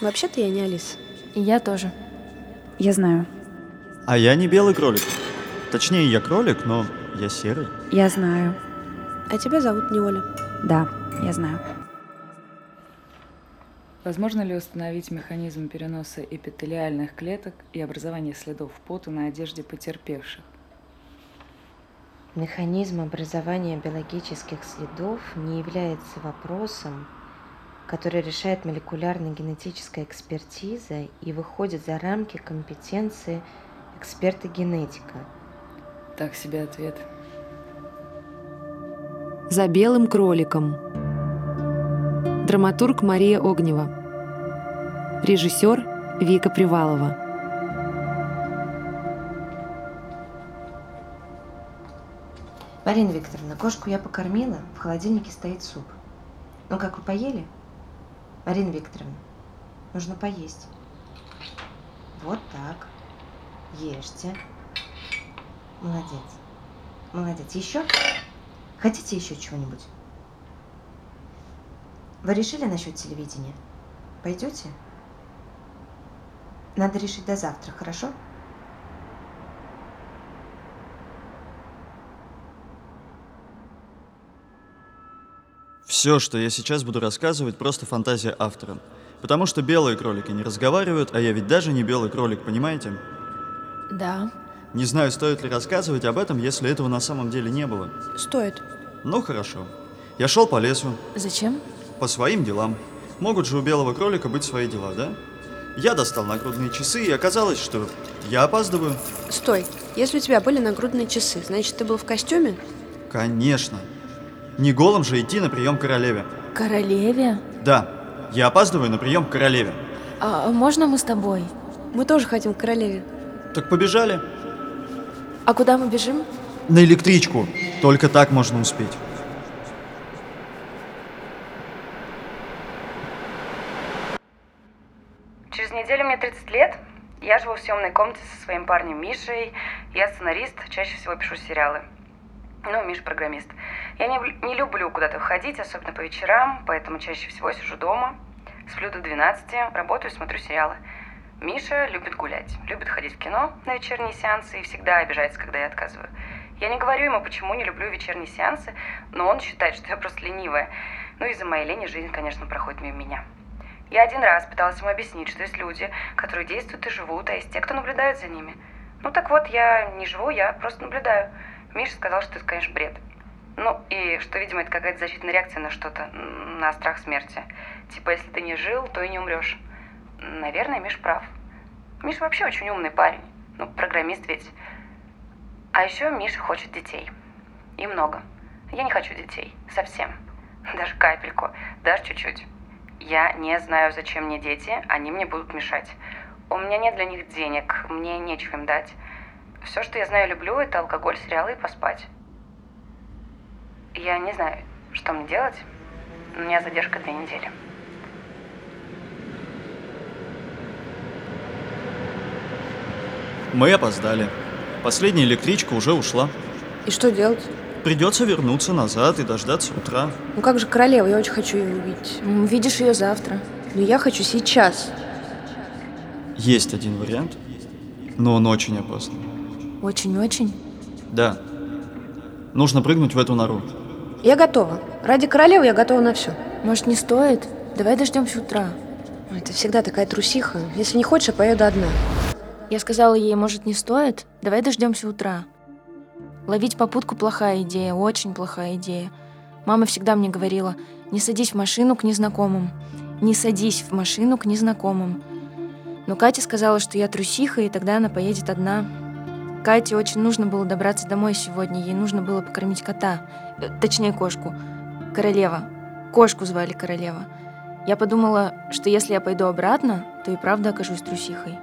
Вообще-то я не Алиса. И я тоже. Я знаю. А я не белый кролик. Точнее, я кролик, но я серый. Я знаю. А тебя зовут не Оля. Да, я знаю. Возможно ли установить механизм переноса эпителиальных клеток и образования следов пота на одежде потерпевших? Механизм образования биологических следов не является вопросом, который решает молекулярно-генетическая экспертиза и выходит за рамки компетенции эксперта-генетика. Так себе ответ. За белым кроликом. Драматург Мария Огнева. Режиссер Вика Привалова. Марина Викторовна, кошку я покормила, в холодильнике стоит суп. Ну как, вы поели? Марина Викторовна, нужно поесть. Вот так. Ешьте. Молодец. Молодец. Еще? Хотите еще чего-нибудь? Вы решили насчет телевидения? Пойдете? Надо решить до завтра, хорошо? Все, что я сейчас буду рассказывать, просто фантазия автора. Потому что белые кролики не разговаривают, а я ведь даже не белый кролик, понимаете? Да. Не знаю, стоит ли рассказывать об этом, если этого на самом деле не было. Стоит. Ну хорошо. Я шел по лесу, Зачем? по своим делам. Могут же у белого кролика быть свои дела, да? Я достал нагрудные часы, и оказалось, что я опаздываю. Стой. Если у тебя были нагрудные часы, значит, ты был в костюме? Конечно. Не голым же идти на прием к королеве. Королеве? Да, я опаздываю на прием к королеве. А можно мы с тобой? Мы тоже хотим к королеве. Так побежали. А куда мы бежим? На электричку. Только так можно успеть. Через неделю мне 30 лет. Я живу в съемной комнате со своим парнем Мишей. Я сценарист, чаще всего пишу сериалы. Ну, Миша программист. Я не, не люблю куда-то выходить, особенно по вечерам, поэтому чаще всего сижу дома. Сплю до 12, работаю, смотрю сериалы. Миша любит гулять, любит ходить в кино на вечерние сеансы и всегда обижается, когда я отказываю. Я не говорю ему, почему не люблю вечерние сеансы, но он считает, что я просто ленивая. Ну, из-за моей лени жизнь, конечно, проходит мимо меня. Я один раз пыталась ему объяснить, что есть люди, которые действуют и живут, а есть те, кто наблюдает за ними. Ну так вот, я не живу, я просто наблюдаю. Миша сказал, что это, конечно, бред. Ну, и что, видимо, это какая-то защитная реакция на что-то, на страх смерти. Типа, если ты не жил, то и не умрешь. Наверное, Миш прав. Миша вообще очень умный парень. Ну, программист ведь. А еще Миша хочет детей. И много. Я не хочу детей. Совсем. Даже капельку. Даже чуть-чуть. Я не знаю, зачем мне дети. Они мне будут мешать. У меня нет для них денег. Мне нечего им дать. Все, что я знаю и люблю, это алкоголь, сериалы и поспать. Я не знаю, что мне делать. У меня задержка две недели. Мы опоздали. Последняя электричка уже ушла. И что делать? Придется вернуться назад и дождаться утра. Ну как же королева? Я очень хочу ее увидеть. Видишь ее завтра. Но я хочу сейчас. Есть один вариант, но он очень опасный. Очень-очень. Да. Нужно прыгнуть в эту нору. Я готова. Ради королевы я готова на все. Может, не стоит? Давай дождемся утра. Это всегда такая трусиха. Если не хочешь, я поеду одна. Я сказала ей, может, не стоит? Давай дождемся утра. Ловить попутку плохая идея, очень плохая идея. Мама всегда мне говорила, не садись в машину к незнакомым. Не садись в машину к незнакомым. Но Катя сказала, что я трусиха, и тогда она поедет одна. Кате очень нужно было добраться домой сегодня. Ей нужно было покормить кота. Э, Точнее, кошку. Королева. Кошку звали Королева. Я подумала, что если я пойду обратно, то и правда окажусь трусихой.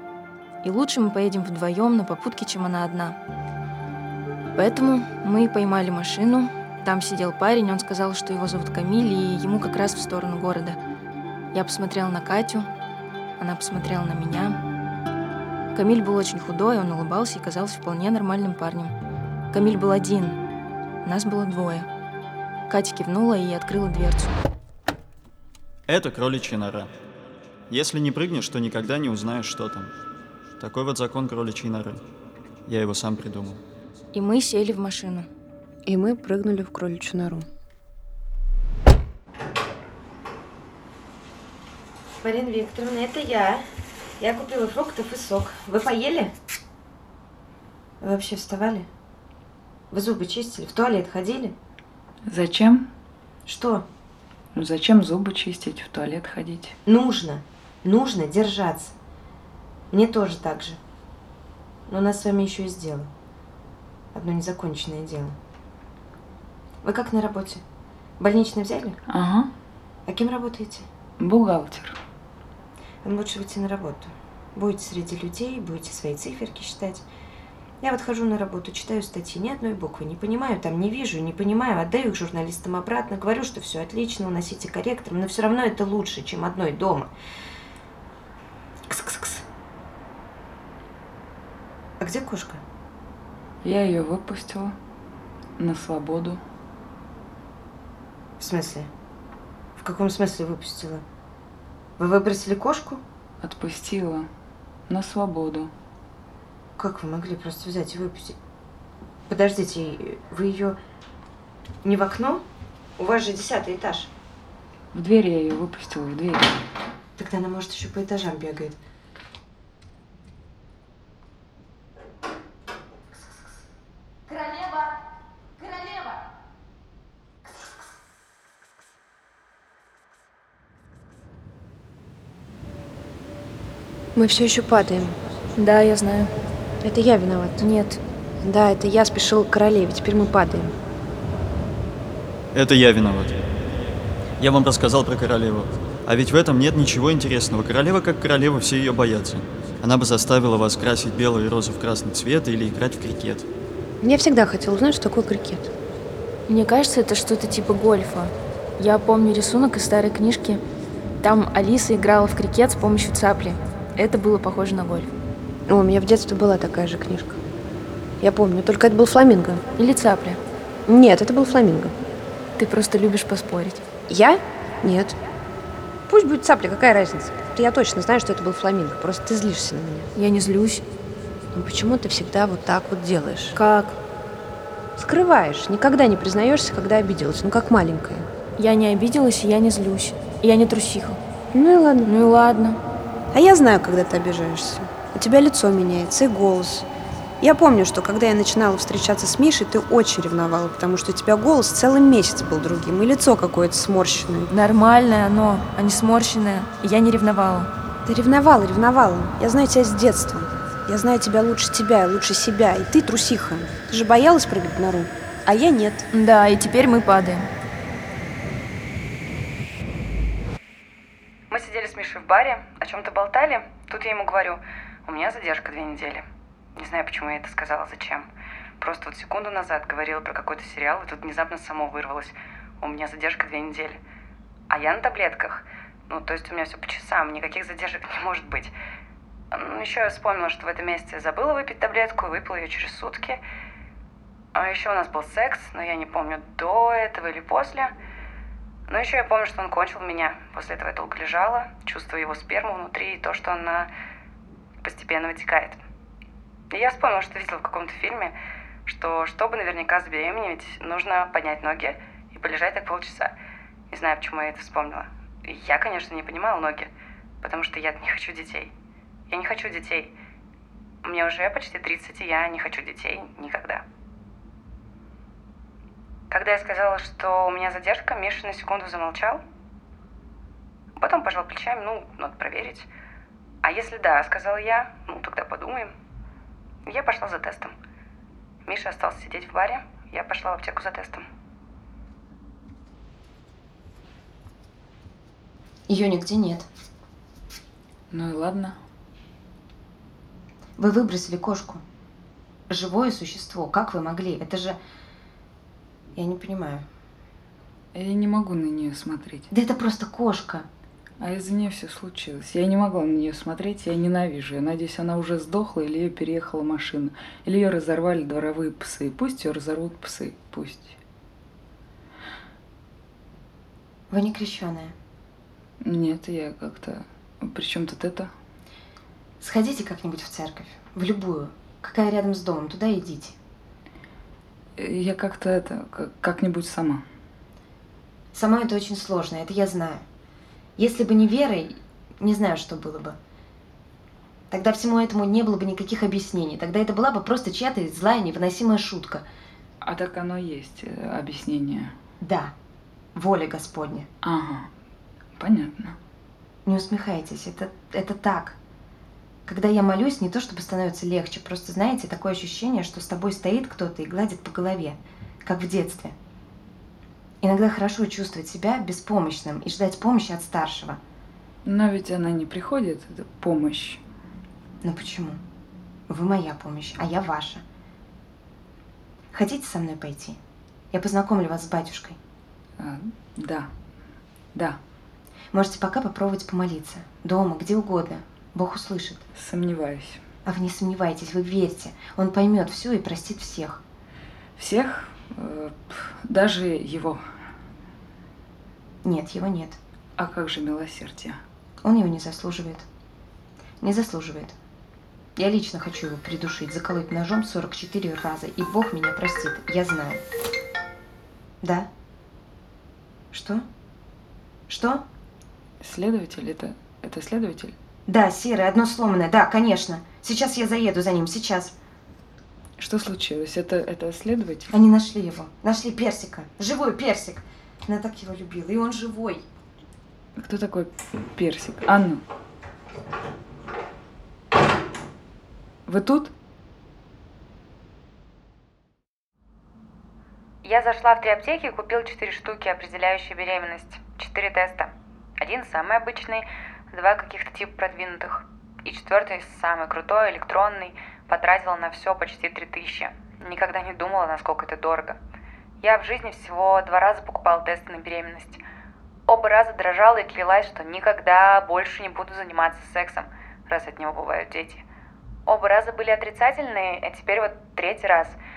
И лучше мы поедем вдвоем на попутке, чем она одна. Поэтому мы поймали машину. Там сидел парень, он сказал, что его зовут Камиль, и ему как раз в сторону города. Я посмотрела на Катю, она посмотрела на меня. Камиль был очень худой, он улыбался и казался вполне нормальным парнем. Камиль был один, нас было двое. Катя кивнула и открыла дверцу. Это кроличья нора. Если не прыгнешь, то никогда не узнаешь, что там. Такой вот закон кроличьей норы. Я его сам придумал. И мы сели в машину. И мы прыгнули в кроличью нору. Марина Викторовна, это я. Я купила фруктов и сок. Вы поели? Вы вообще вставали? Вы зубы чистили? В туалет ходили? Зачем? Что? Ну зачем зубы чистить, в туалет ходить? Нужно. Нужно держаться. Мне тоже так же. Но у нас с вами еще есть дело. Одно незаконченное дело. Вы как на работе? Больничный взяли? Ага, А кем работаете? бухгалтер. Вам лучше выйти на работу. Будете среди людей, будете свои циферки считать. Я вот хожу на работу, читаю статьи, ни одной буквы не понимаю, там не вижу, не понимаю, отдаю их журналистам обратно, говорю, что все отлично, уносите корректором, но все равно это лучше, чем одной дома. Кс-кс-кс. А где кошка? Я ее выпустила на свободу. В смысле? В каком смысле выпустила? Вы выбросили кошку? Отпустила на свободу. Как вы могли просто взять и выпустить? Подождите, вы ее не в окно? У вас же десятый этаж. В дверь я ее выпустила, в дверь. Тогда она, может, еще по этажам бегает. Мы все еще падаем. Да, я знаю. Это я виноват. Нет. Да, это я спешил к королеве, теперь мы падаем. Это я виноват. Я вам рассказал про королеву. А ведь в этом нет ничего интересного. Королева как королева, все ее боятся. Она бы заставила вас красить белые розы в красный цвет или играть в крикет. Я всегда хотела узнать, что такое крикет. Мне кажется, это что-то типа гольфа. Я помню рисунок из старой книжки. Там Алиса играла в крикет с помощью цапли. Это было похоже на гольф. О, у меня в детстве была такая же книжка. Я помню, только это был фламинго. Или цапля. Нет, это был фламинго. Ты просто любишь поспорить. Я? Нет. Пусть будет цапля, какая разница? Я точно знаю, что это был фламинго. Просто ты злишься на меня. Я не злюсь. Ну почему ты всегда вот так вот делаешь? Как? Скрываешь, никогда не признаешься, когда обиделась. Ну как маленькая. Я не обиделась, и я не злюсь. И я не трусиха. Ну и ладно. Ну и ладно. А я знаю, когда ты обижаешься. У тебя лицо меняется и голос. Я помню, что когда я начинала встречаться с Мишей, ты очень ревновала, потому что у тебя голос целый месяц был другим, и лицо какое-то сморщенное. Нормальное оно, а не сморщенное. Я не ревновала. Ты ревновала, ревновала. Я знаю тебя с детства. Я знаю тебя лучше тебя, лучше себя. И ты трусиха. Ты же боялась прыгать в нору. А я нет. Да, и теперь мы падаем. Мы Мишей в баре, о чем-то болтали. Тут я ему говорю, у меня задержка две недели. Не знаю, почему я это сказала, зачем. Просто вот секунду назад говорила про какой-то сериал, и тут внезапно само вырвалось. У меня задержка две недели. А я на таблетках. Ну, то есть у меня все по часам, никаких задержек не может быть. Ну, Еще я вспомнила, что в этом месяце я забыла выпить таблетку и выпила ее через сутки. А еще у нас был секс, но я не помню, до этого или после. Но еще я помню, что он кончил меня. После этого я долго лежала, чувствуя его сперму внутри и то, что она постепенно вытекает. И я вспомнила, что видела в каком-то фильме, что чтобы наверняка забеременеть, нужно поднять ноги и полежать так полчаса. Не знаю, почему я это вспомнила. И я, конечно, не понимала ноги, потому что я не хочу детей. Я не хочу детей. Мне уже почти 30, и я не хочу детей никогда. Когда я сказала, что у меня задержка, Миша на секунду замолчал. Потом пожал плечами, ну, надо проверить. А если да, сказала я, ну, тогда подумаем. Я пошла за тестом. Миша остался сидеть в баре, я пошла в аптеку за тестом. Ее нигде нет. Ну и ладно. Вы выбросили кошку. Живое существо. Как вы могли? Это же... Я не понимаю. Я не могу на нее смотреть. Да это просто кошка. А из-за нее все случилось. Я не могла на нее смотреть, я ненавижу. Я надеюсь, она уже сдохла или ее переехала машина. Или ее разорвали дворовые псы. Пусть ее разорвут псы. Пусть. Вы не крещеная. Нет, я как-то При чем тут это? Сходите как-нибудь в церковь. В любую. Какая рядом с домом, туда идите. Я как-то это, как- как-нибудь сама. Сама это очень сложно, это я знаю. Если бы не верой, не знаю, что было бы. Тогда всему этому не было бы никаких объяснений. Тогда это была бы просто чья-то злая, невыносимая шутка. А так оно есть, э, объяснение. Да, воля Господня. Ага, понятно. Не усмехайтесь, это, это так. Когда я молюсь, не то чтобы становится легче, просто, знаете, такое ощущение, что с тобой стоит кто-то и гладит по голове, как в детстве. Иногда хорошо чувствовать себя беспомощным и ждать помощи от старшего. Но ведь она не приходит, это помощь. Но почему? Вы моя помощь, а я ваша. Хотите со мной пойти? Я познакомлю вас с батюшкой. А, да, да, Можете пока попробовать помолиться. Дома, где угодно. Бог услышит. сомневаюсь. А вы не сомневайтесь, вы верьте. Он поймет все и простит всех. Всех, э, даже его. Нет, его нет. А как же милосердие? Он его не заслуживает. Не заслуживает. Я лично хочу его придушить, заколоть ножом 44 раза, и Бог меня простит, я знаю. Да? Что? Что? Следователь, это, это следователь? Да, серый, одно сломанное, да, конечно. Сейчас я заеду за ним, сейчас. Что случилось? Это, это следователь? Они нашли его, нашли персика, живой персик. Она так его любила, и он живой. Кто такой Персик? Анна? Вы тут? Я зашла в три аптеки и купил четыре штуки, определяющие беременность. Четыре теста. Один самый обычный, два каких-то типа продвинутых. И четвертый, самый крутой, электронный, потратила на все почти три тысячи. Никогда не думала, насколько это дорого. Я в жизни всего два раза покупала тесты на беременность. Оба раза дрожала и клялась, что никогда больше не буду заниматься сексом, раз от него бывают дети. Оба раза были отрицательные, а теперь вот третий раз –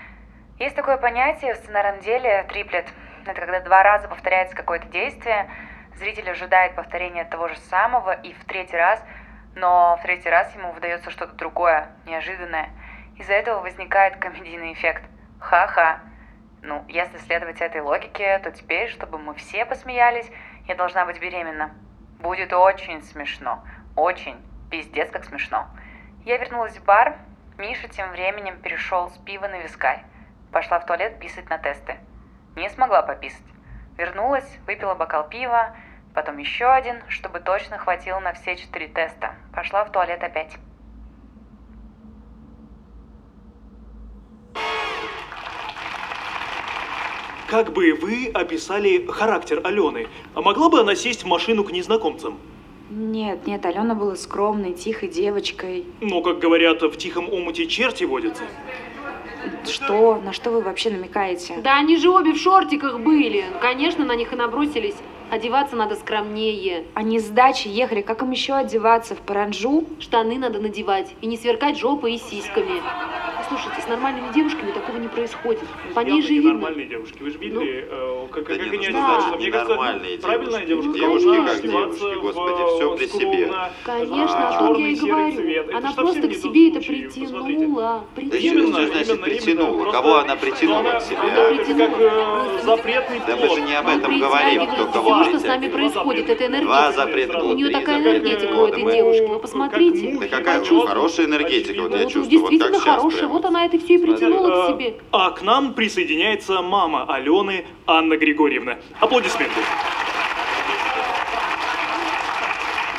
есть такое понятие в сценарном деле триплет. Это когда два раза повторяется какое-то действие, зритель ожидает повторения того же самого и в третий раз, но в третий раз ему выдается что-то другое, неожиданное. Из-за этого возникает комедийный эффект. Ха-ха. Ну, если следовать этой логике, то теперь, чтобы мы все посмеялись, я должна быть беременна. Будет очень смешно. Очень. Пиздец, как смешно. Я вернулась в бар. Миша тем временем перешел с пива на вискарь. Пошла в туалет писать на тесты. Не смогла пописать. Вернулась, выпила бокал пива, потом еще один, чтобы точно хватило на все четыре теста. Пошла в туалет опять. Как бы вы описали характер Алены? А могла бы она сесть в машину к незнакомцам? Нет, нет, Алена была скромной, тихой девочкой. Ну, как говорят, в тихом омуте черти водятся. Что? На что вы вообще намекаете? Да они же обе в шортиках были. Конечно, на них и набросились. Одеваться надо скромнее. Они с дачи ехали, как им еще одеваться? В паранджу? Штаны надо надевать и не сверкать жопой и сиськами. Слушайте, с нормальными девушками такого не происходит. По ней же видно. нормальные девушки. Вы же видели, э, как, Да как они ну, одеваются? значит, Мне кажется, правильная девушки. как девушки, господи, всё при себе. Конечно, а, о том я и говорю. Она просто к себе это притянула. Да Притянула. что, значит притянула? Кого она притянула к себе? Она, а? как э, запретный Да мы же не об этом говорим, кто кого что с нами происходит. Это Два энергетика. У нее такая энергетика у этой девушки. Вы посмотрите. Да какая Почувствуй. хорошая энергетика, вот я Вот чувствую, вот как действительно сейчас хорошая. Вот она это все и притянула к Э, себе. А к нам присоединяется мама Алены Анна Григорьевна. Аплодисменты.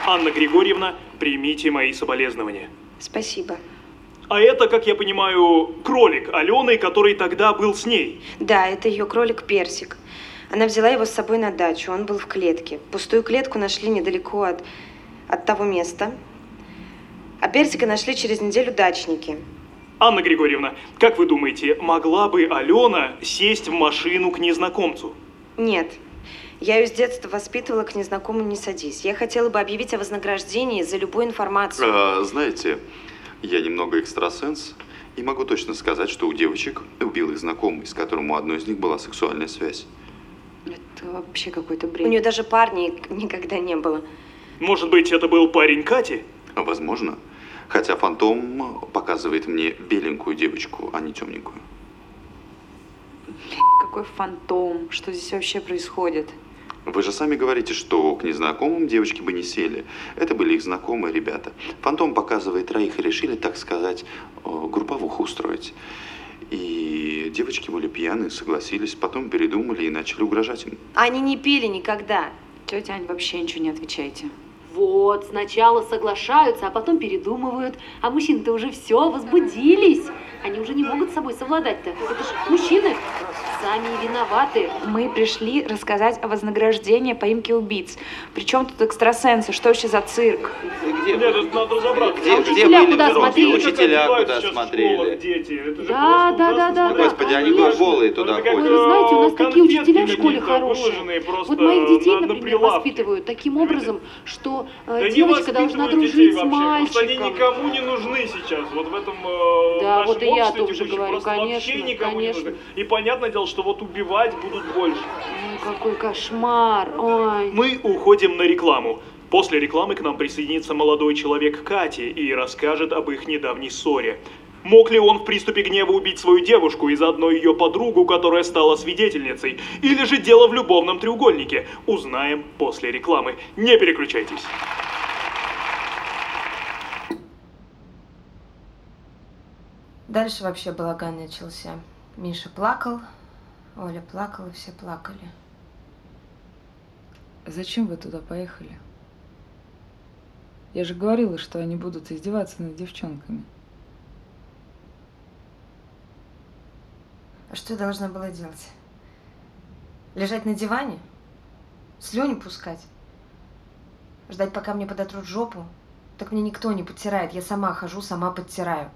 Анна Григорьевна, примите мои соболезнования. Спасибо. А это, как я понимаю, кролик Алены, который тогда был с ней. Да, это ее кролик Персик. Она взяла его с собой на дачу, он был в клетке. Пустую клетку нашли недалеко от, от того места. А Персика нашли через неделю дачники. Анна Григорьевна, как вы думаете, могла бы Алена сесть в машину к незнакомцу? Нет, я ее с детства воспитывала к незнакомому не садись. Я хотела бы объявить о вознаграждении за любую информацию. А, знаете, я немного экстрасенс и могу точно сказать, что у девочек убил их знакомый, с которым у одной из них была сексуальная связь. Это вообще какой-то У бред. нее даже парней никогда не было. Может быть, это был парень Кати? Возможно. Хотя фантом показывает мне беленькую девочку, а не темненькую. Какой фантом? Что здесь вообще происходит? Вы же сами говорите, что к незнакомым девочки бы не сели. Это были их знакомые ребята. Фантом показывает троих и решили, так сказать, э, групповуху устроить. И девочки были пьяные, согласились, потом передумали и начали угрожать им. Они не пили никогда. Тетя Ань, вообще ничего не отвечайте. Вот, сначала соглашаются, а потом передумывают. А мужчины-то уже все, возбудились. Они уже не могут с собой совладать-то. Это ж мужчины сами и виноваты. Мы пришли рассказать о вознаграждении поимки убийц. Причем тут экстрасенсы? Что вообще за цирк? Нет, это надо разобраться. Где- А где учителя были куда смотрели? Учителя куда смотрели? школах дети? Это же Да, да, да, да. Господи, они конечно. голые туда ходят. вы знаете, у нас э, такие учителя в школе хорошие. Вот моих детей, на- на например, воспитывают таким образом, что э, Да девочка должна дружить с Просто они мальчиком. никому не нужны сейчас. Вот в этом э, Да, нашем вот и я обществе тоже говорю, просто вообще конечно, никому конечно. не нужны. И понятное дело, что вот убивать будут больше. Ой, какой кошмар. Ой. Мы уходим на рекламу. После рекламы к нам присоединится молодой человек Кати и расскажет об их недавней ссоре. Мог ли он в приступе гнева убить свою девушку и заодно ее подругу, которая стала свидетельницей? Или же дело в любовном треугольнике? Узнаем после рекламы. Не переключайтесь. Дальше вообще балаган начался. Миша плакал, Оля плакала, все плакали. Зачем вы туда поехали? Я же говорила, что они будут издеваться над девчонками. А что я должна была делать? Лежать на диване? Слюни пускать? Ждать, пока мне подотрут жопу? Так мне никто не подтирает, я сама хожу, сама подтираю.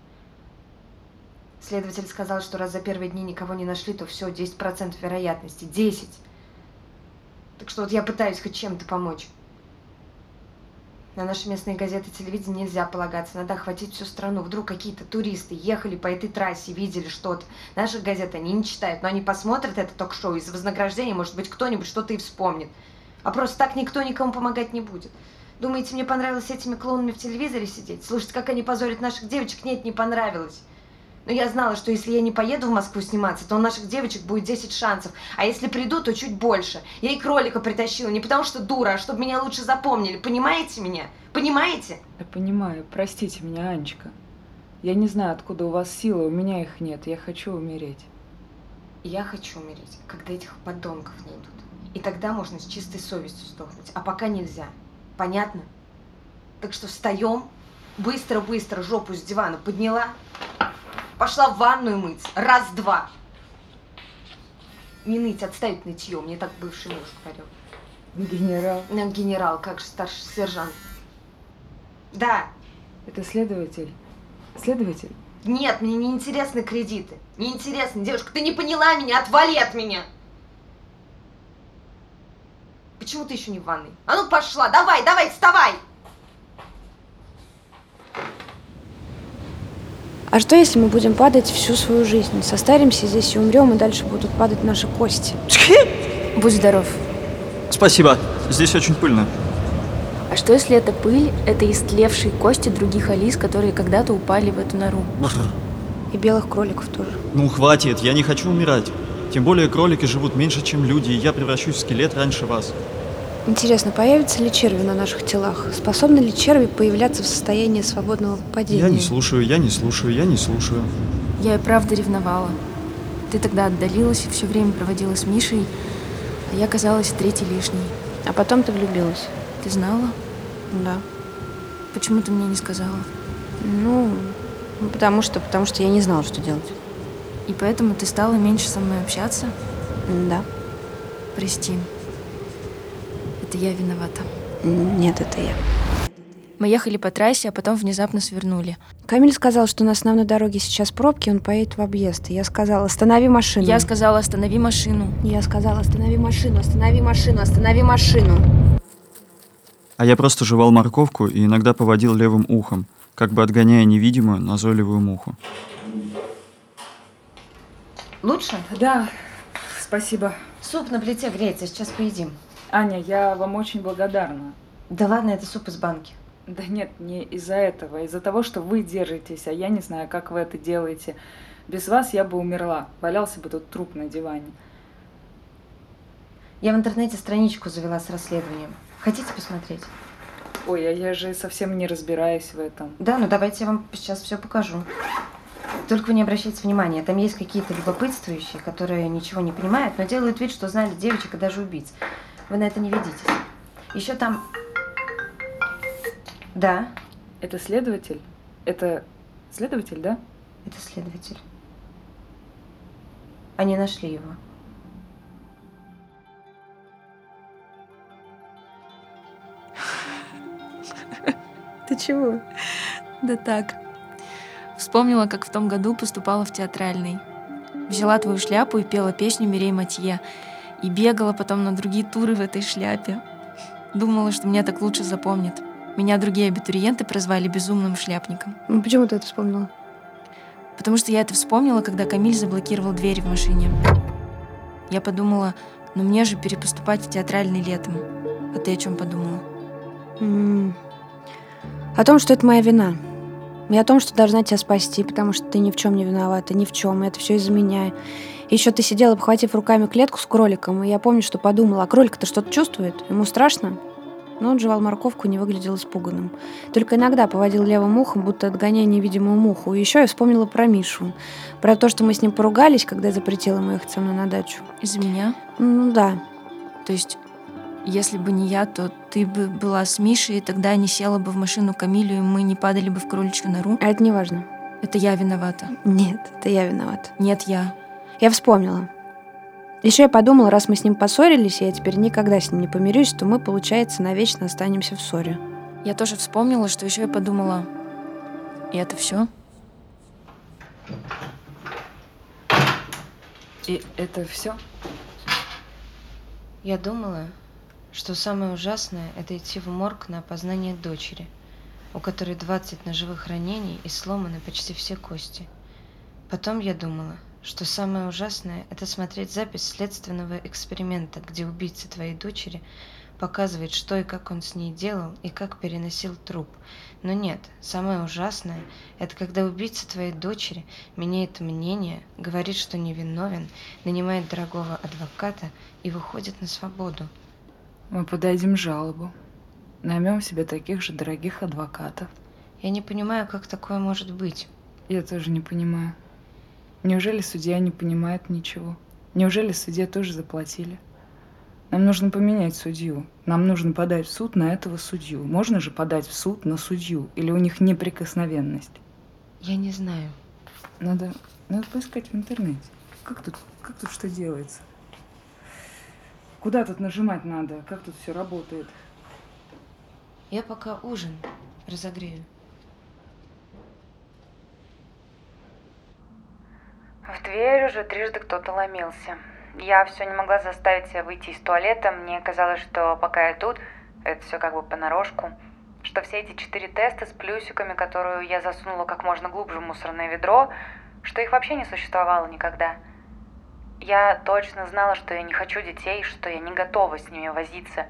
Следователь сказал, что раз за первые дни никого не нашли, то все, 10% вероятности. 10. Так что вот я пытаюсь хоть чем-то помочь. На наши местные газеты и телевидение нельзя полагаться. Надо охватить всю страну. Вдруг какие-то туристы ехали по этой трассе, видели что-то. Наших газет они не читают, но они посмотрят это ток-шоу. Из-за вознаграждения, может быть, кто-нибудь что-то и вспомнит. А просто так никто никому помогать не будет. Думаете, мне понравилось с этими клоунами в телевизоре сидеть? Слушать, как они позорят наших девочек? Нет, не понравилось. Но я знала, что если я не поеду в Москву сниматься, то у наших девочек будет 10 шансов. А если приду, то чуть больше. Я и кролика притащила не потому что дура, а чтобы меня лучше запомнили. Понимаете меня? Понимаете? Я понимаю, простите меня, Анечка. Я не знаю, откуда у вас силы, у меня их нет. Я хочу умереть. Я хочу умереть, когда этих подонков найдут. И тогда можно с чистой совестью сдохнуть. А пока нельзя. Понятно? Так что встаем, быстро-быстро жопу с дивана подняла, пошла в ванную мыть. Раз-два. Не ныть, отставить нытье. Мне так бывший муж говорил. Генерал. Ну, генерал, как же старший сержант. Да. Это следователь. Следователь? Нет, мне не интересны кредиты. Не интересно, девушка, ты не поняла меня, отвали от меня. Почему ты еще не в ванной? А ну пошла, давай, давай, вставай! А что, если мы будем падать всю свою жизнь? Состаримся здесь и умрем, и дальше будут падать наши кости. Будь здоров. Спасибо. Здесь очень пыльно. А что если эта пыль – это истлевшие кости других Алис, которые когда-то упали в эту нору? И белых кроликов тоже. Ну, хватит, я не хочу умирать. Тем более кролики живут меньше, чем люди, и я превращусь в скелет раньше вас. Интересно, появятся ли черви на наших телах? Способны ли черви появляться в состоянии свободного падения? Я не слушаю, я не слушаю, я не слушаю. Я и правда ревновала. Ты тогда отдалилась и все время проводила с Мишей, а я казалась третьей лишней. А потом ты влюбилась? Ты знала? Да. Почему ты мне не сказала? Ну, ну, потому что, потому что я не знала, что делать. И поэтому ты стала меньше со мной общаться? Да. Прости. Это я виновата. Нет, это я. Мы ехали по трассе, а потом внезапно свернули. Камиль сказал, что на основной дороге сейчас пробки, он поедет в объезд. И я сказала, останови машину. Я сказала, останови машину. Я сказала, останови машину, останови машину, останови машину. А я просто жевал морковку и иногда поводил левым ухом, как бы отгоняя невидимую назойливую муху. Лучше? Да, спасибо. Суп на плите греется, сейчас поедим. Аня, я вам очень благодарна. Да ладно, это суп из банки. Да нет, не из-за этого, из-за того, что вы держитесь, а я не знаю, как вы это делаете. Без вас я бы умерла, валялся бы тут труп на диване. Я в интернете страничку завела с расследованием. Хотите посмотреть? Ой, а я же совсем не разбираюсь в этом. Да, ну давайте я вам сейчас все покажу. Только вы не обращайте внимания, там есть какие-то любопытствующие, которые ничего не понимают, но делают вид, что знали девочек и даже убийц. Вы на это не ведитесь. Еще там... Да, Это следователь? Это следователь, да? это следователь. Они нашли его. Ты чего? Да так. Вспомнила, как в том году поступала в театральный. Взяла твою шляпу и пела песню Мирей Матье. И бегала потом на другие туры в этой шляпе. Думала, что меня так лучше запомнят. Меня другие абитуриенты прозвали безумным шляпником. Ну почему ты это вспомнила? Потому что я это вспомнила, когда Камиль заблокировал дверь в машине. Я подумала, ну мне же перепоступать в театральный летом. А ты о чем подумала? М. О том, что это моя вина. И о том, что должна тебя спасти, потому что ты ни в чем не виновата, ни в чем. И это все из-за меня. Еще ты сидела, обхватив руками клетку с кроликом, и я помню, что подумала, а кролик-то что-то чувствует? Ему страшно? Но он жевал морковку и не выглядел испуганным. Только иногда поводил левым ухом, будто отгоняя невидимую муху. И еще я вспомнила про Мишу. Про то, что мы с ним поругались, когда я запретила ему ехать со мной на дачу. Из-за меня? Ну да. То есть, если бы не я, то ты бы была с Мишей, и тогда не села бы в машину Камилю, и мы не падали бы в кроличью нору? А это не важно. Это я виновата. Нет, это я виновата. Нет, я. Я вспомнила. Еще я подумала, раз мы с ним поссорились, и я теперь никогда с ним не помирюсь, то мы, получается, навечно останемся в ссоре. Я тоже вспомнила, что еще я подумала. И это все? И это все? Я думала, что самое ужасное – это идти в морг на опознание дочери, у которой 20 ножевых ранений и сломаны почти все кости. Потом я думала, что самое ужасное – это смотреть запись следственного эксперимента, где убийца твоей дочери показывает, что и как он с ней делал и как переносил труп. Но нет, самое ужасное – это когда убийца твоей дочери меняет мнение, говорит, что невиновен, нанимает дорогого адвоката и выходит на свободу. Мы подадим жалобу. Наймем себе таких же дорогих адвокатов. Я не понимаю, как такое может быть. Я тоже не понимаю. Неужели судья не понимает ничего? Неужели судье тоже заплатили? Нам нужно поменять судью. Нам нужно подать в суд на этого судью. Можно же подать в суд на судью? Или у них неприкосновенность? Я не знаю. Надо, надо поискать в интернете. Как тут, как тут что делается? Куда тут нажимать надо? Как тут все работает? Я пока ужин разогрею. В дверь уже трижды кто-то ломился. Я все не могла заставить себя выйти из туалета. Мне казалось, что пока я тут, это все как бы понарошку. Что все эти четыре теста с плюсиками, которую я засунула как можно глубже в мусорное ведро, что их вообще не существовало никогда. Я точно знала, что я не хочу детей, что я не готова с ними возиться.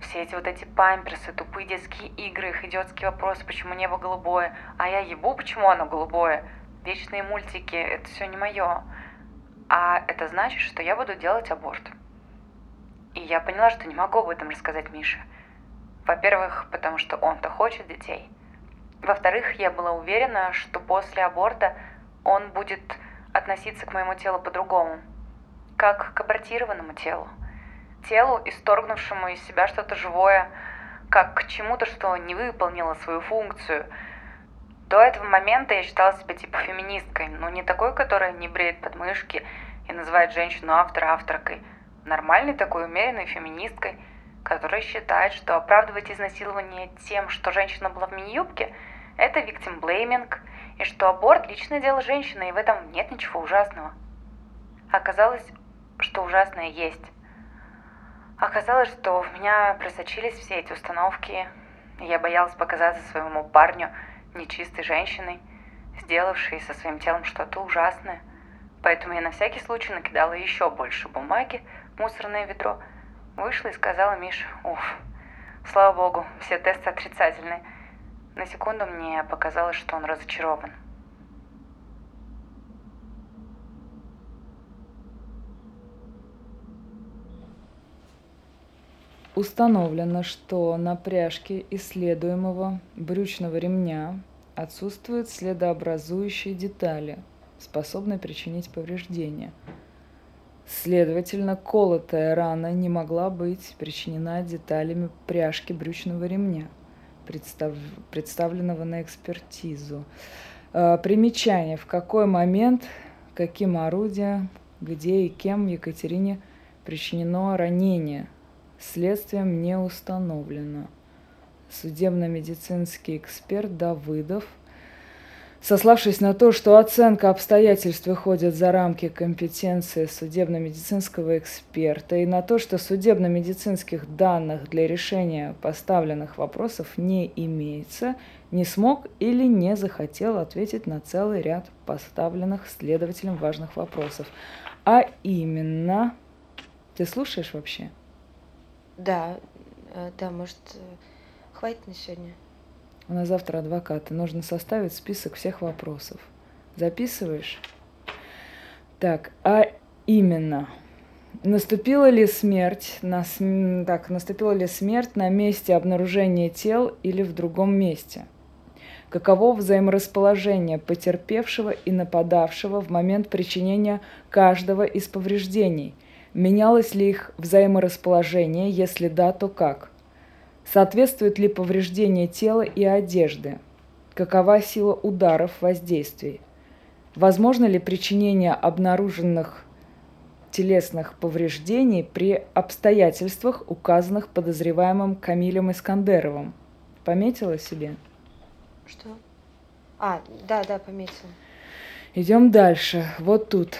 Все эти вот эти памперсы, тупые детские игры, их идиотские вопросы, почему небо голубое, а я ебу, почему оно голубое. Вечные мультики, это все не мое. А это значит, что я буду делать аборт. И я поняла, что не могу об этом рассказать Мише. Во-первых, потому что он-то хочет детей. Во-вторых, я была уверена, что после аборта он будет относиться к моему телу по-другому. Как к абортированному телу. Телу, исторгнувшему из себя что-то живое, как к чему-то, что не выполнило свою функцию – до этого момента я считала себя типа феминисткой, но не такой, которая не бреет подмышки и называет женщину автора авторкой. Нормальной такой умеренной феминисткой, которая считает, что оправдывать изнасилование тем, что женщина была в мини-юбке, это victim blaming, и что аборт – личное дело женщины, и в этом нет ничего ужасного. Оказалось, что ужасное есть. Оказалось, что в меня просочились все эти установки, я боялась показаться своему парню – нечистой женщиной, сделавшей со своим телом что-то ужасное. Поэтому я на всякий случай накидала еще больше бумаги в мусорное ведро, вышла и сказала Мише, уф, Слава богу, все тесты отрицательные. На секунду мне показалось, что он разочарован. Установлено, что на пряжке исследуемого брючного ремня отсутствуют следообразующие детали, способные причинить повреждения. Следовательно, колотая рана не могла быть причинена деталями пряжки брючного ремня, представ... представленного на экспертизу. Э, примечание. В какой момент, каким орудием, где и кем Екатерине причинено ранение – Следствием не установлено. Судебно-медицинский эксперт Давыдов, сославшись на то, что оценка обстоятельств выходит за рамки компетенции судебно-медицинского эксперта и на то, что судебно-медицинских данных для решения поставленных вопросов не имеется, не смог или не захотел ответить на целый ряд поставленных следователем важных вопросов. А именно... Ты слушаешь вообще? Да, э, да, может, э, хватит на сегодня? У нас завтра адвокаты. Нужно составить список всех вопросов. Записываешь? Так, а именно, наступила ли смерть на, так, наступила ли смерть на месте обнаружения тел или в другом месте? Каково взаиморасположение потерпевшего и нападавшего в момент причинения каждого из повреждений – Менялось ли их взаиморасположение? Если да, то как? Соответствует ли повреждение тела и одежды? Какова сила ударов воздействий? Возможно ли причинение обнаруженных телесных повреждений при обстоятельствах, указанных подозреваемым Камилем Искандеровым? Пометила себе? Что? А, да, да, пометила. Идем дальше. Вот тут.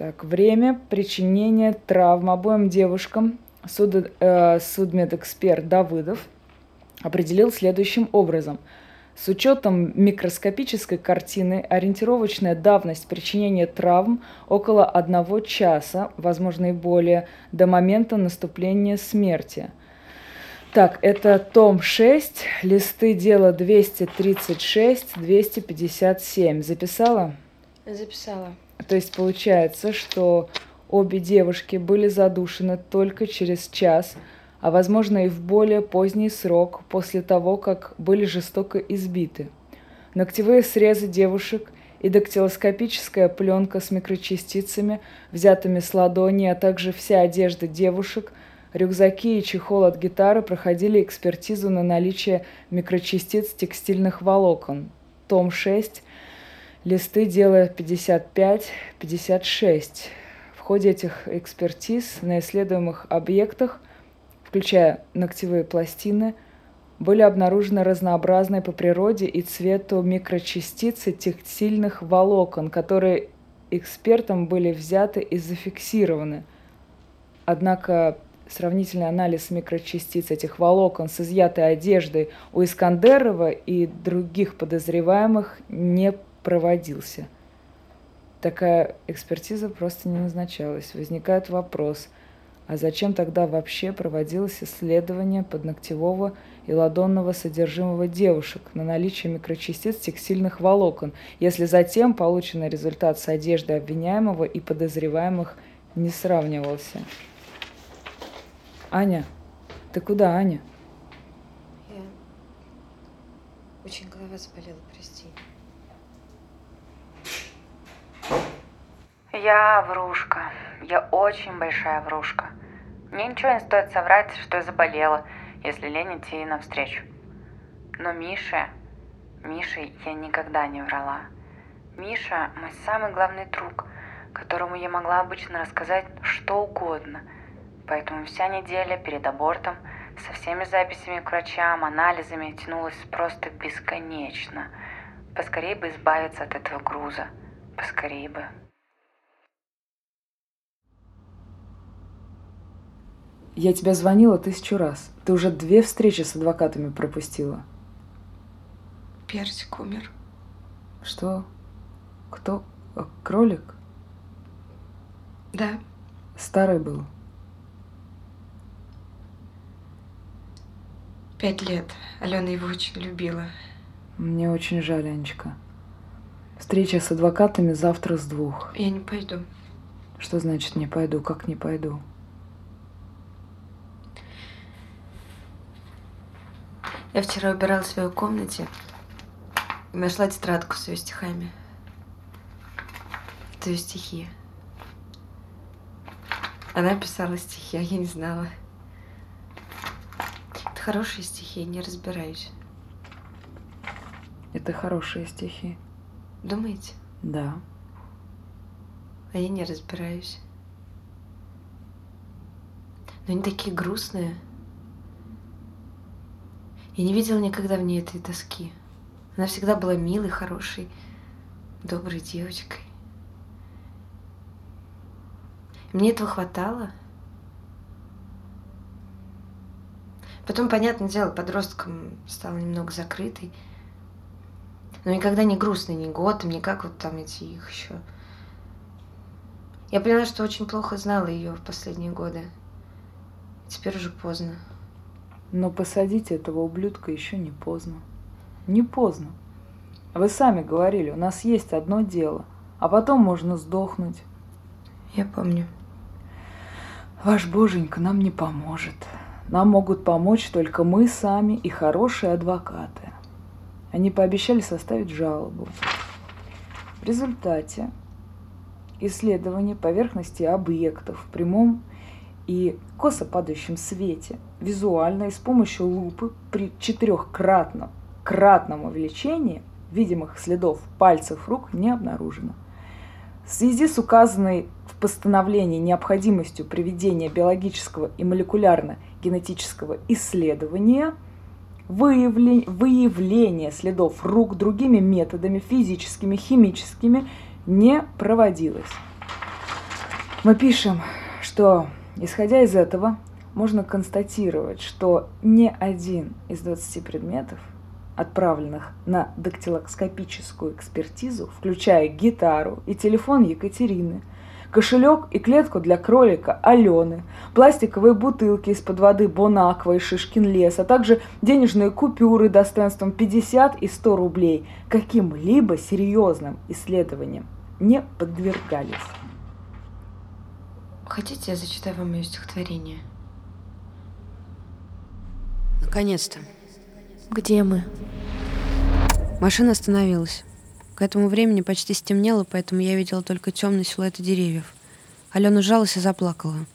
Так, время причинения травм обоим девушкам суд, э, судмедэксперт Давыдов определил следующим образом. С учетом микроскопической картины ориентировочная давность причинения травм около одного часа, возможно и более, до момента наступления смерти. Так, это том 6, листы дела 236-257. Записала? Записала. То есть получается, что обе девушки были задушены только через час, а возможно и в более поздний срок после того, как были жестоко избиты. Ногтевые срезы девушек и дактилоскопическая пленка с микрочастицами, взятыми с ладони, а также вся одежда девушек, рюкзаки и чехол от гитары проходили экспертизу на наличие микрочастиц текстильных волокон. Том 6 листы дела 55-56. В ходе этих экспертиз на исследуемых объектах, включая ногтевые пластины, были обнаружены разнообразные по природе и цвету микрочастицы текстильных волокон, которые экспертам были взяты и зафиксированы. Однако сравнительный анализ микрочастиц этих волокон с изъятой одеждой у Искандерова и других подозреваемых не проводился. Такая экспертиза просто не назначалась. Возникает вопрос, а зачем тогда вообще проводилось исследование подногтевого и ладонного содержимого девушек на наличие микрочастиц текстильных волокон, если затем полученный результат с одеждой обвиняемого и подозреваемых не сравнивался? Аня, ты куда, Аня? Я... Очень голова заболела, прости. Я врушка. Я очень большая врушка. Мне ничего не стоит соврать, что я заболела, если лень идти навстречу. Но Мише, Мише я никогда не врала. Миша – мой самый главный друг, которому я могла обычно рассказать что угодно. Поэтому вся неделя перед абортом со всеми записями к врачам, анализами тянулась просто бесконечно. Поскорее бы избавиться от этого груза. Поскорее бы. Я тебя звонила тысячу раз. Ты уже две встречи с адвокатами пропустила. Персик умер. Что? Кто? Э, кролик? Да. Старый был. Пять лет. Алена его очень любила. Мне очень жаль, Анечка. Встреча с адвокатами завтра с двух. Я не пойду. Что значит не пойду? Как не пойду? Я вчера убирала в своей комнате и нашла тетрадку с ее стихами. Это ее стихи. Она писала стихи, а я не знала. Это хорошие стихи, я не разбираюсь. Это хорошие стихи. Думаете? Да. А я не разбираюсь. Но они такие грустные. Я не видела никогда в ней этой тоски. Она всегда была милой, хорошей, доброй девочкой. И мне этого хватало. Потом, понятное дело, подростком стала немного закрытой. Но никогда не грустной, ни годом, ни как вот там эти их еще. Я поняла, что очень плохо знала ее в последние годы. Теперь уже поздно. Но посадить этого ублюдка еще не поздно. Не поздно. Вы сами говорили, у нас есть одно дело, а потом можно сдохнуть. Я помню. Ваш боженька нам не поможет. Нам могут помочь только мы сами и хорошие адвокаты. Они пообещали составить жалобу. В результате исследования поверхности объектов в прямом и косо падающем свете визуально и с помощью лупы при четырехкратном кратном увеличении видимых следов пальцев рук не обнаружено. В связи с указанной в постановлении необходимостью проведения биологического и молекулярно-генетического исследования выявление, выявление следов рук другими методами физическими, химическими не проводилось. Мы пишем, что, исходя из этого, можно констатировать, что ни один из 20 предметов, отправленных на дактилоскопическую экспертизу, включая гитару и телефон Екатерины, кошелек и клетку для кролика Алены, пластиковые бутылки из-под воды Бонаква и Шишкин лес, а также денежные купюры достоинством 50 и 100 рублей каким-либо серьезным исследованиям не подвергались. Хотите, я зачитаю вам ее стихотворение? Наконец-то. Где мы? Машина остановилась. К этому времени почти стемнело, поэтому я видела только темные силуэты деревьев. Алена сжалась и заплакала.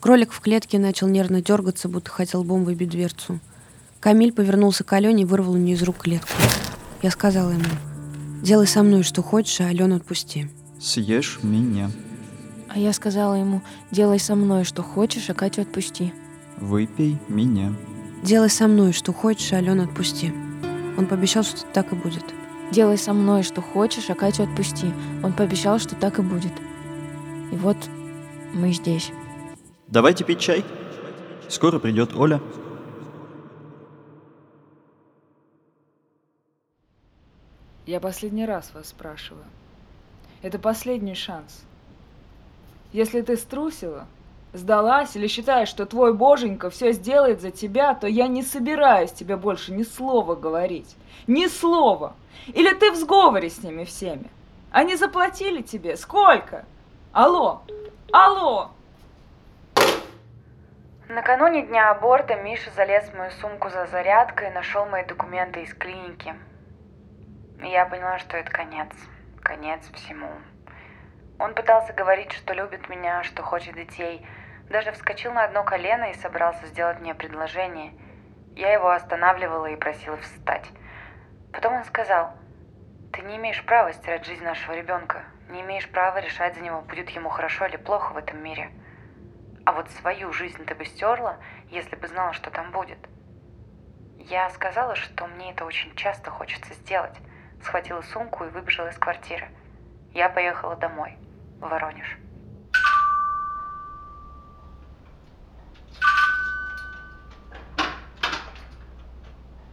Кролик в клетке начал нервно дергаться, будто хотел бом выбить дверцу. Камиль повернулся к Алене и вырвал у нее из рук клетку. Я сказала ему, делай со мной что хочешь, а Алену отпусти. Съешь меня. А я сказала ему, делай со мной что хочешь, а Катю отпусти. Выпей меня. Делай со мной что хочешь, а Алену отпусти. Он пообещал, что так и будет. Делай со мной что хочешь, а Катю отпусти. Он пообещал, что так и будет. И вот мы здесь. Давайте пить чай. Скоро придет Оля. Я последний раз вас спрашиваю. Это последний шанс. Если ты струсила, сдалась или считаешь, что твой боженька все сделает за тебя, то я не собираюсь тебе больше ни слова говорить. Ни слова. Или ты в сговоре с ними всеми. Они заплатили тебе сколько? Алло, алло. Накануне дня аборта Миша залез в мою сумку за зарядкой и нашел мои документы из клиники. И я поняла, что это конец. Конец всему. Он пытался говорить, что любит меня, что хочет детей. Даже вскочил на одно колено и собрался сделать мне предложение. Я его останавливала и просила встать. Потом он сказал, ты не имеешь права стирать жизнь нашего ребенка. Не имеешь права решать за него, будет ему хорошо или плохо в этом мире. А вот свою жизнь ты бы стерла, если бы знала, что там будет. Я сказала, что мне это очень часто хочется сделать. Схватила сумку и выбежала из квартиры. Я поехала домой, в Воронеж.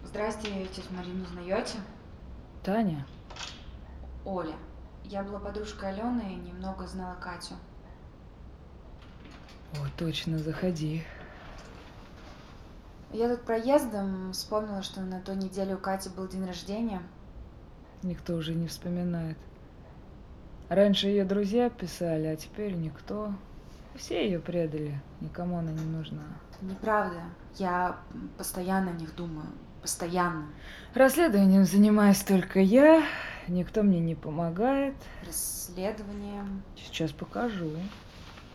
Здрасте, тетя Марину узнаете? Таня? Оля. Я была подружкой Алены и немного знала Катю. О, точно, заходи. Я тут проездом вспомнила, что на той неделе у Кати был день рождения. Никто уже не вспоминает. Раньше ее друзья писали, а теперь никто. Все ее предали, никому она не нужна. Неправда. Я постоянно о них думаю. Постоянно. Расследованием занимаюсь только я, никто мне не помогает. Расследованием. Сейчас покажу.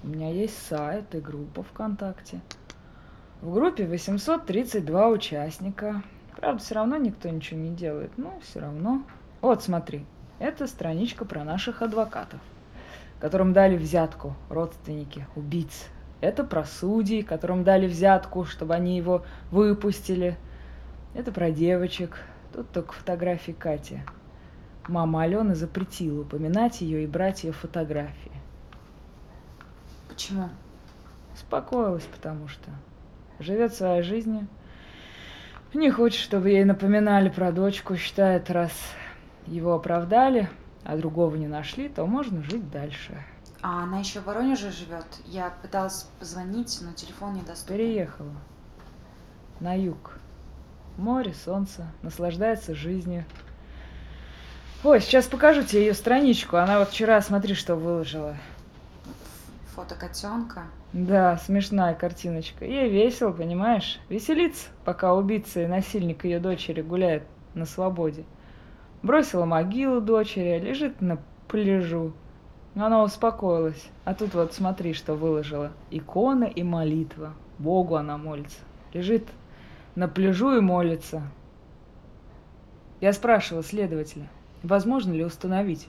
У меня есть сайт и группа ВКонтакте. В группе 832 участника. Правда, все равно никто ничего не делает. Но все равно. Вот, смотри. Это страничка про наших адвокатов, которым дали взятку родственники убийц. Это про судей, которым дали взятку, чтобы они его выпустили. Это про девочек. Тут только фотографии Кати. Мама Алены запретила упоминать ее и брать ее фотографии. Почему? Успокоилась, потому что живет своей жизнью. Не хочет, чтобы ей напоминали про дочку. Считает, раз его оправдали, а другого не нашли, то можно жить дальше. А она еще в Воронеже живет. Я пыталась позвонить, но телефон недоступен. Переехала. На юг. Море, солнце, наслаждается жизнью. Ой, сейчас покажу тебе ее страничку. Она вот вчера, смотри, что выложила. Фото котенка. Да, смешная картиночка. Ей весело, понимаешь? Веселится, пока убийца и насильник ее дочери гуляет на свободе. Бросила могилу дочери, лежит на пляжу. Она успокоилась. А тут вот смотри, что выложила. Икона и молитва. Богу она молится. Лежит на пляжу и молится. Я спрашивала следователя, возможно ли установить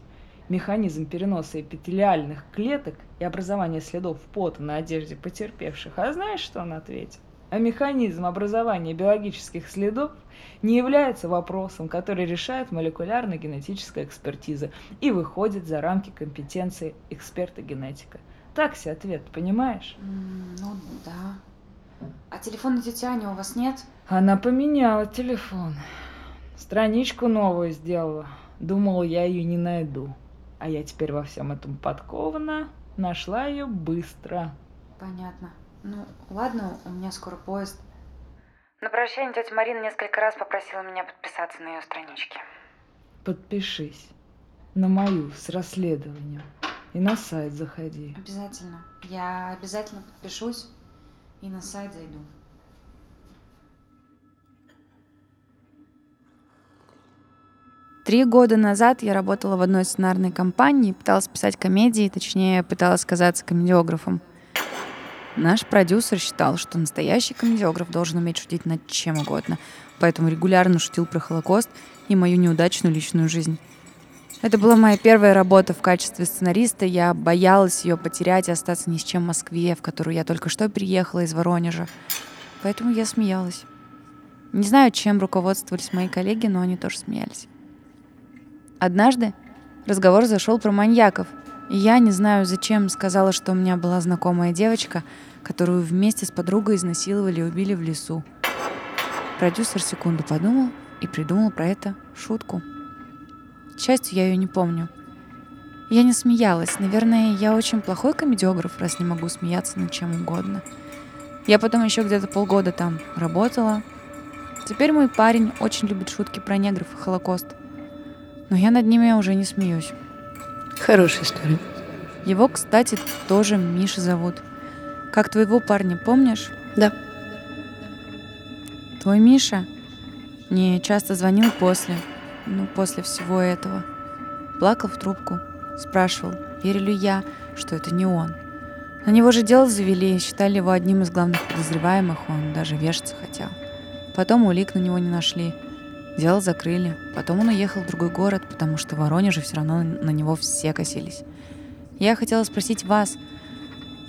механизм переноса эпителиальных клеток и образования следов пота на одежде потерпевших. А знаешь, что он ответил? А механизм образования биологических следов не является вопросом, который решает молекулярно-генетическая экспертиза и выходит за рамки компетенции эксперта-генетика. Так себе ответ, понимаешь? Ну да. А телефона тети Ани у вас нет? Она поменяла телефон. Страничку новую сделала. Думала, я ее не найду. А я теперь во всем этом подкована. Нашла ее быстро. Понятно. Ну, ладно, у меня скоро поезд. На прощание тетя Марина несколько раз попросила меня подписаться на ее страничке. Подпишись. На мою, с расследованием. И на сайт заходи. Обязательно. Я обязательно подпишусь и на сайт зайду. Три года назад я работала в одной сценарной компании, пыталась писать комедии, точнее, пыталась казаться комедиографом. Наш продюсер считал, что настоящий комедиограф должен уметь шутить над чем угодно, поэтому регулярно шутил про Холокост и мою неудачную личную жизнь. Это была моя первая работа в качестве сценариста. Я боялась ее потерять и остаться ни с чем в Москве, в которую я только что приехала из Воронежа. Поэтому я смеялась. Не знаю, чем руководствовались мои коллеги, но они тоже смеялись. Однажды разговор зашел про маньяков, и я, не знаю зачем, сказала, что у меня была знакомая девочка, которую вместе с подругой изнасиловали и убили в лесу. Продюсер секунду подумал и придумал про это шутку. К счастью, я ее не помню. Я не смеялась. Наверное, я очень плохой комедиограф, раз не могу смеяться над чем угодно. Я потом еще где-то полгода там работала. Теперь мой парень очень любит шутки про негров и Холокост – но я над ними уже не смеюсь. Хорошая история. Его, кстати, тоже Миша зовут. Как твоего парня, помнишь? Да. Твой Миша мне часто звонил после, ну, после всего этого. Плакал в трубку, спрашивал, верю ли я, что это не он. На него же дело завели, считали его одним из главных подозреваемых, он даже вешаться хотел. Потом улик на него не нашли – Дело закрыли. Потом он уехал в другой город, потому что в Воронеже все равно на него все косились. Я хотела спросить вас,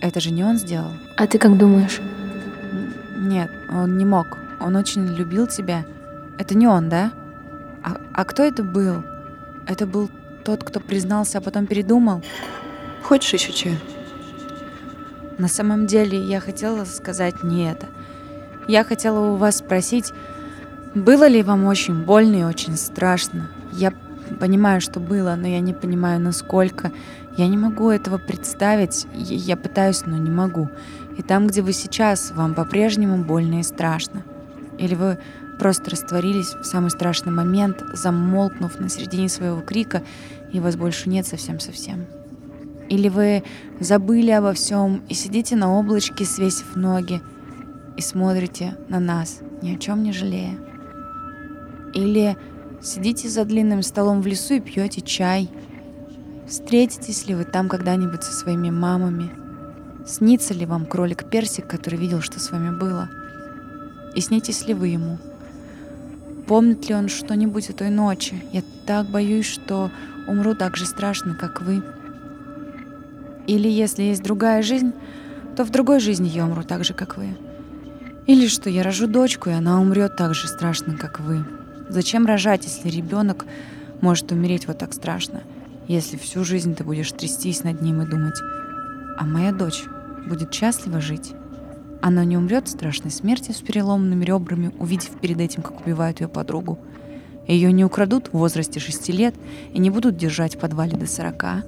это же не он сделал? А ты как думаешь? Нет, он не мог. Он очень любил тебя. Это не он, да? А, а кто это был? Это был тот, кто признался, а потом передумал? Хочешь еще чаю? На самом деле я хотела сказать не это. Я хотела у вас спросить, было ли вам очень больно и очень страшно? Я понимаю, что было, но я не понимаю, насколько. Я не могу этого представить. Я пытаюсь, но не могу. И там, где вы сейчас, вам по-прежнему больно и страшно. Или вы просто растворились в самый страшный момент, замолкнув на середине своего крика, и вас больше нет совсем-совсем. Или вы забыли обо всем и сидите на облачке, свесив ноги, и смотрите на нас, ни о чем не жалея. Или сидите за длинным столом в лесу и пьете чай. Встретитесь ли вы там когда-нибудь со своими мамами? Снится ли вам кролик Персик, который видел, что с вами было? И снитесь ли вы ему? Помнит ли он что-нибудь о той ночи? Я так боюсь, что умру так же страшно, как вы. Или если есть другая жизнь, то в другой жизни я умру так же, как вы. Или что я рожу дочку, и она умрет так же страшно, как вы. Зачем рожать, если ребенок может умереть вот так страшно, если всю жизнь ты будешь трястись над ним и думать, а моя дочь будет счастливо жить? Она не умрет страшной смерти с переломанными ребрами, увидев перед этим, как убивают ее подругу. Ее не украдут в возрасте шести лет и не будут держать в подвале до сорока.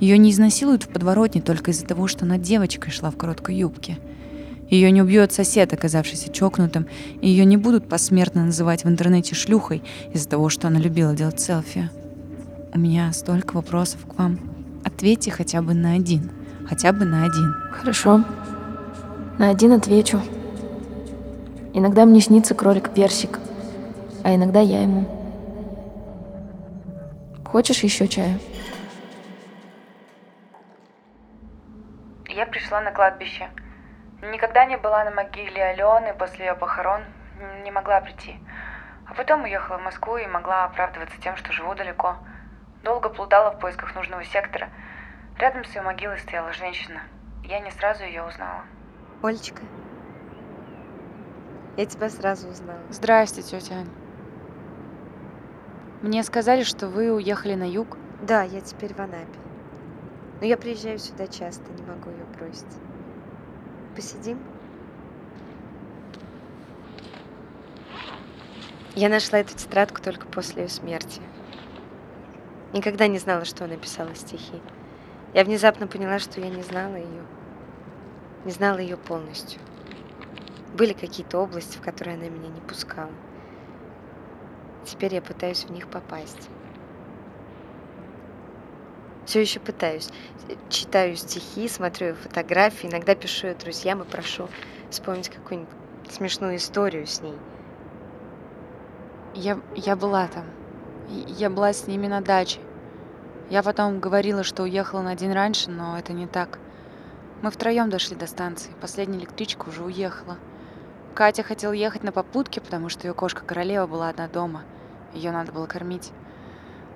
Ее не изнасилуют в подворотне только из-за того, что она девочкой шла в короткой юбке. Ее не убьет сосед, оказавшийся чокнутым, и ее не будут посмертно называть в интернете шлюхой из-за того, что она любила делать селфи. У меня столько вопросов к вам. Ответьте хотя бы на один. Хотя бы на один. Хорошо. На один отвечу. Иногда мне снится кролик Персик, а иногда я ему. Хочешь еще чая? Я пришла на кладбище. Никогда не была на могиле Алены после ее похорон, не могла прийти. А потом уехала в Москву и могла оправдываться тем, что живу далеко. Долго плутала в поисках нужного сектора. Рядом с ее могилой стояла женщина. Я не сразу ее узнала. Олечка, я тебя сразу узнала. Здрасте, тетя Ань. Мне сказали, что вы уехали на юг. Да, я теперь в Анапе. Но я приезжаю сюда часто, не могу ее бросить. Посидим? Я нашла эту тетрадку только после ее смерти. Никогда не знала, что она писала стихи. Я внезапно поняла, что я не знала ее. Не знала ее полностью. Были какие-то области, в которые она меня не пускала. Теперь я пытаюсь в них попасть. Все еще пытаюсь. Читаю стихи, смотрю фотографии, иногда пишу ее друзьям и прошу вспомнить какую-нибудь смешную историю с ней. Я, я была там. Я была с ними на даче. Я потом говорила, что уехала на день раньше, но это не так. Мы втроем дошли до станции. Последняя электричка уже уехала. Катя хотела ехать на попутке, потому что ее кошка-королева была одна дома. Ее надо было кормить.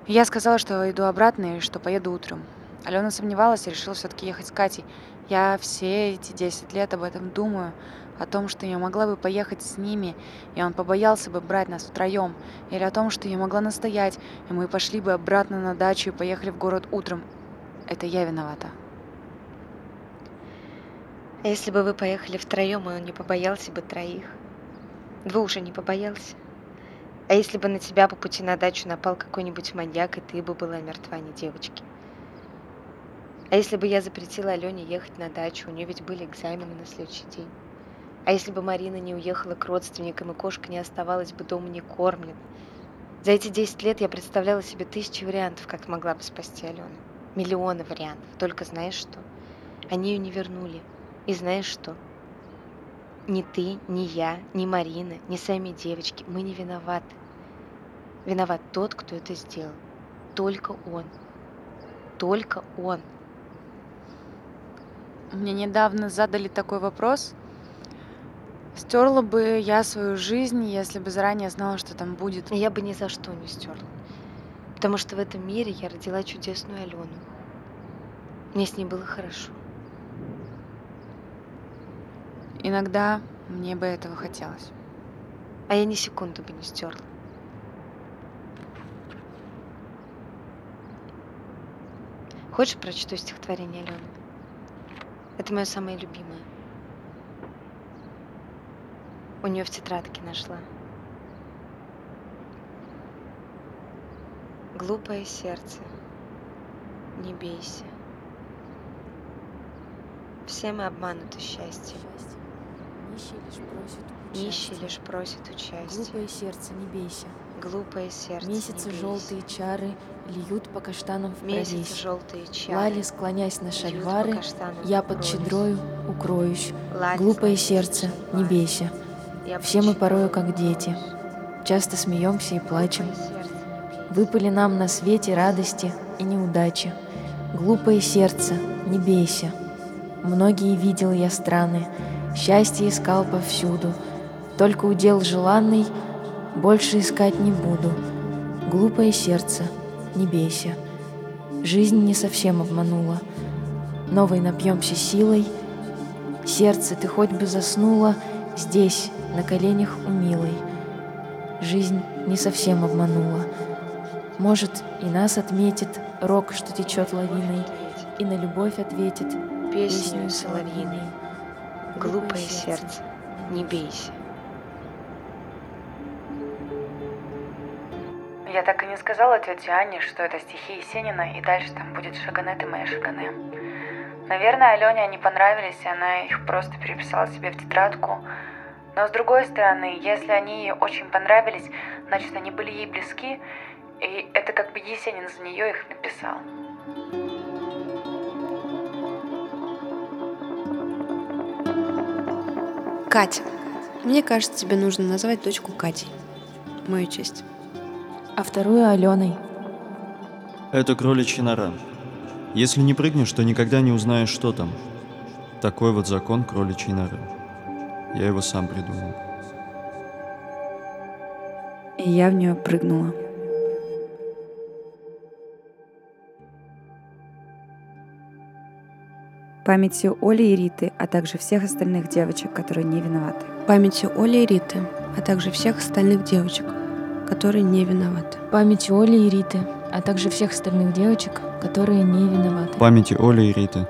Я сказала, что иду обратно и что поеду утром. Алена сомневалась и решила все-таки ехать с Катей. Я все эти 10 лет об этом думаю, о том, что я могла бы поехать с ними, и он побоялся бы брать нас втроем, или о том, что я могла настоять, и мы пошли бы обратно на дачу и поехали в город утром. Это я виновата. Если бы вы поехали втроем, он не побоялся бы троих? Вы уже не побоялся? А если бы на тебя по пути на дачу напал какой-нибудь маньяк, и ты бы была мертва, а не девочки? А если бы я запретила Алене ехать на дачу, у нее ведь были экзамены на следующий день? А если бы Марина не уехала к родственникам, и кошка не оставалась бы дома не кормлена? За эти 10 лет я представляла себе тысячи вариантов, как могла бы спасти Алену. Миллионы вариантов. Только знаешь что? Они ее не вернули. И знаешь что? Ни ты, ни я, ни Марина, ни сами девочки, мы не виноваты. Виноват тот, кто это сделал. Только он. Только он. Мне недавно задали такой вопрос. Стерла бы я свою жизнь, если бы заранее знала, что там будет. Я бы ни за что не стерла. Потому что в этом мире я родила чудесную Алену. Мне с ней было хорошо. Иногда мне бы этого хотелось. А я ни секунды бы не стерла. Хочешь, прочту стихотворение Алены? Это мое самое любимое. У нее в тетрадке нашла. Глупое сердце, не бейся. Все мы обмануты счастьем. Нищий лишь просит участия. Глупое сердце, не бейся. Глупое сердце, Месяцы не бейся. желтые чары льют по каштанам в Месяцы желтые чары Лали, склонясь на шальвары, я под щедрою укроюсь. Лали, Глупое сердце, не бейся. Я Все мы порою как дети. Часто смеемся и плачем. Выпали нам на свете радости и неудачи. Глупое сердце, не бейся. Многие видел я страны, счастье искал повсюду. Только удел желанный, больше искать не буду. Глупое сердце, не бейся. Жизнь не совсем обманула. Новой напьемся силой. Сердце, ты хоть бы заснула здесь, на коленях у милой. Жизнь не совсем обманула. Может, и нас отметит рок, что течет лавиной, и на любовь ответит песню соловьиной. Глупое сердце, не бейся. Я так и не сказала тете Анне, что это стихи Есенина, и дальше там будет Шагане ты моя Шагане. Наверное, Алене они понравились, и она их просто переписала себе в тетрадку. Но с другой стороны, если они ей очень понравились, значит, они были ей близки, и это как бы Есенин за нее их написал. Катя, мне кажется, тебе нужно назвать дочку Катей. Мою честь. А вторую Аленой. Это кроличья нора. Если не прыгнешь, то никогда не узнаешь, что там. Такой вот закон кроличьей норы. Я его сам придумал. И я в нее прыгнула. Памятью Оли и Риты, а также всех остальных девочек, которые не виноваты. Памятью Оли и Риты, а также всех остальных девочек, которые не виноваты. Памятью Оли и Риты, а также всех остальных девочек, которые не виноваты. Памяти Оли и Риты,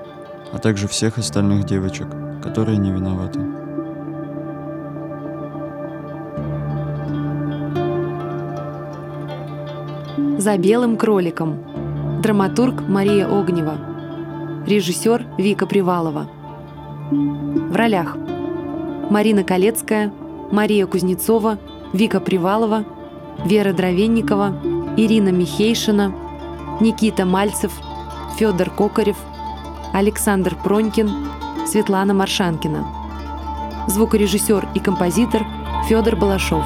а также всех остальных девочек, которые не виноваты. За белым кроликом. Драматург Мария Огнева. Режиссер Вика Привалова. В ролях Марина Колецкая, Мария Кузнецова, Вика Привалова, Вера Дровенникова, Ирина Михейшина, Никита Мальцев, Федор Кокарев, Александр Пронькин, Светлана Маршанкина. Звукорежиссер и композитор Федор Балашов.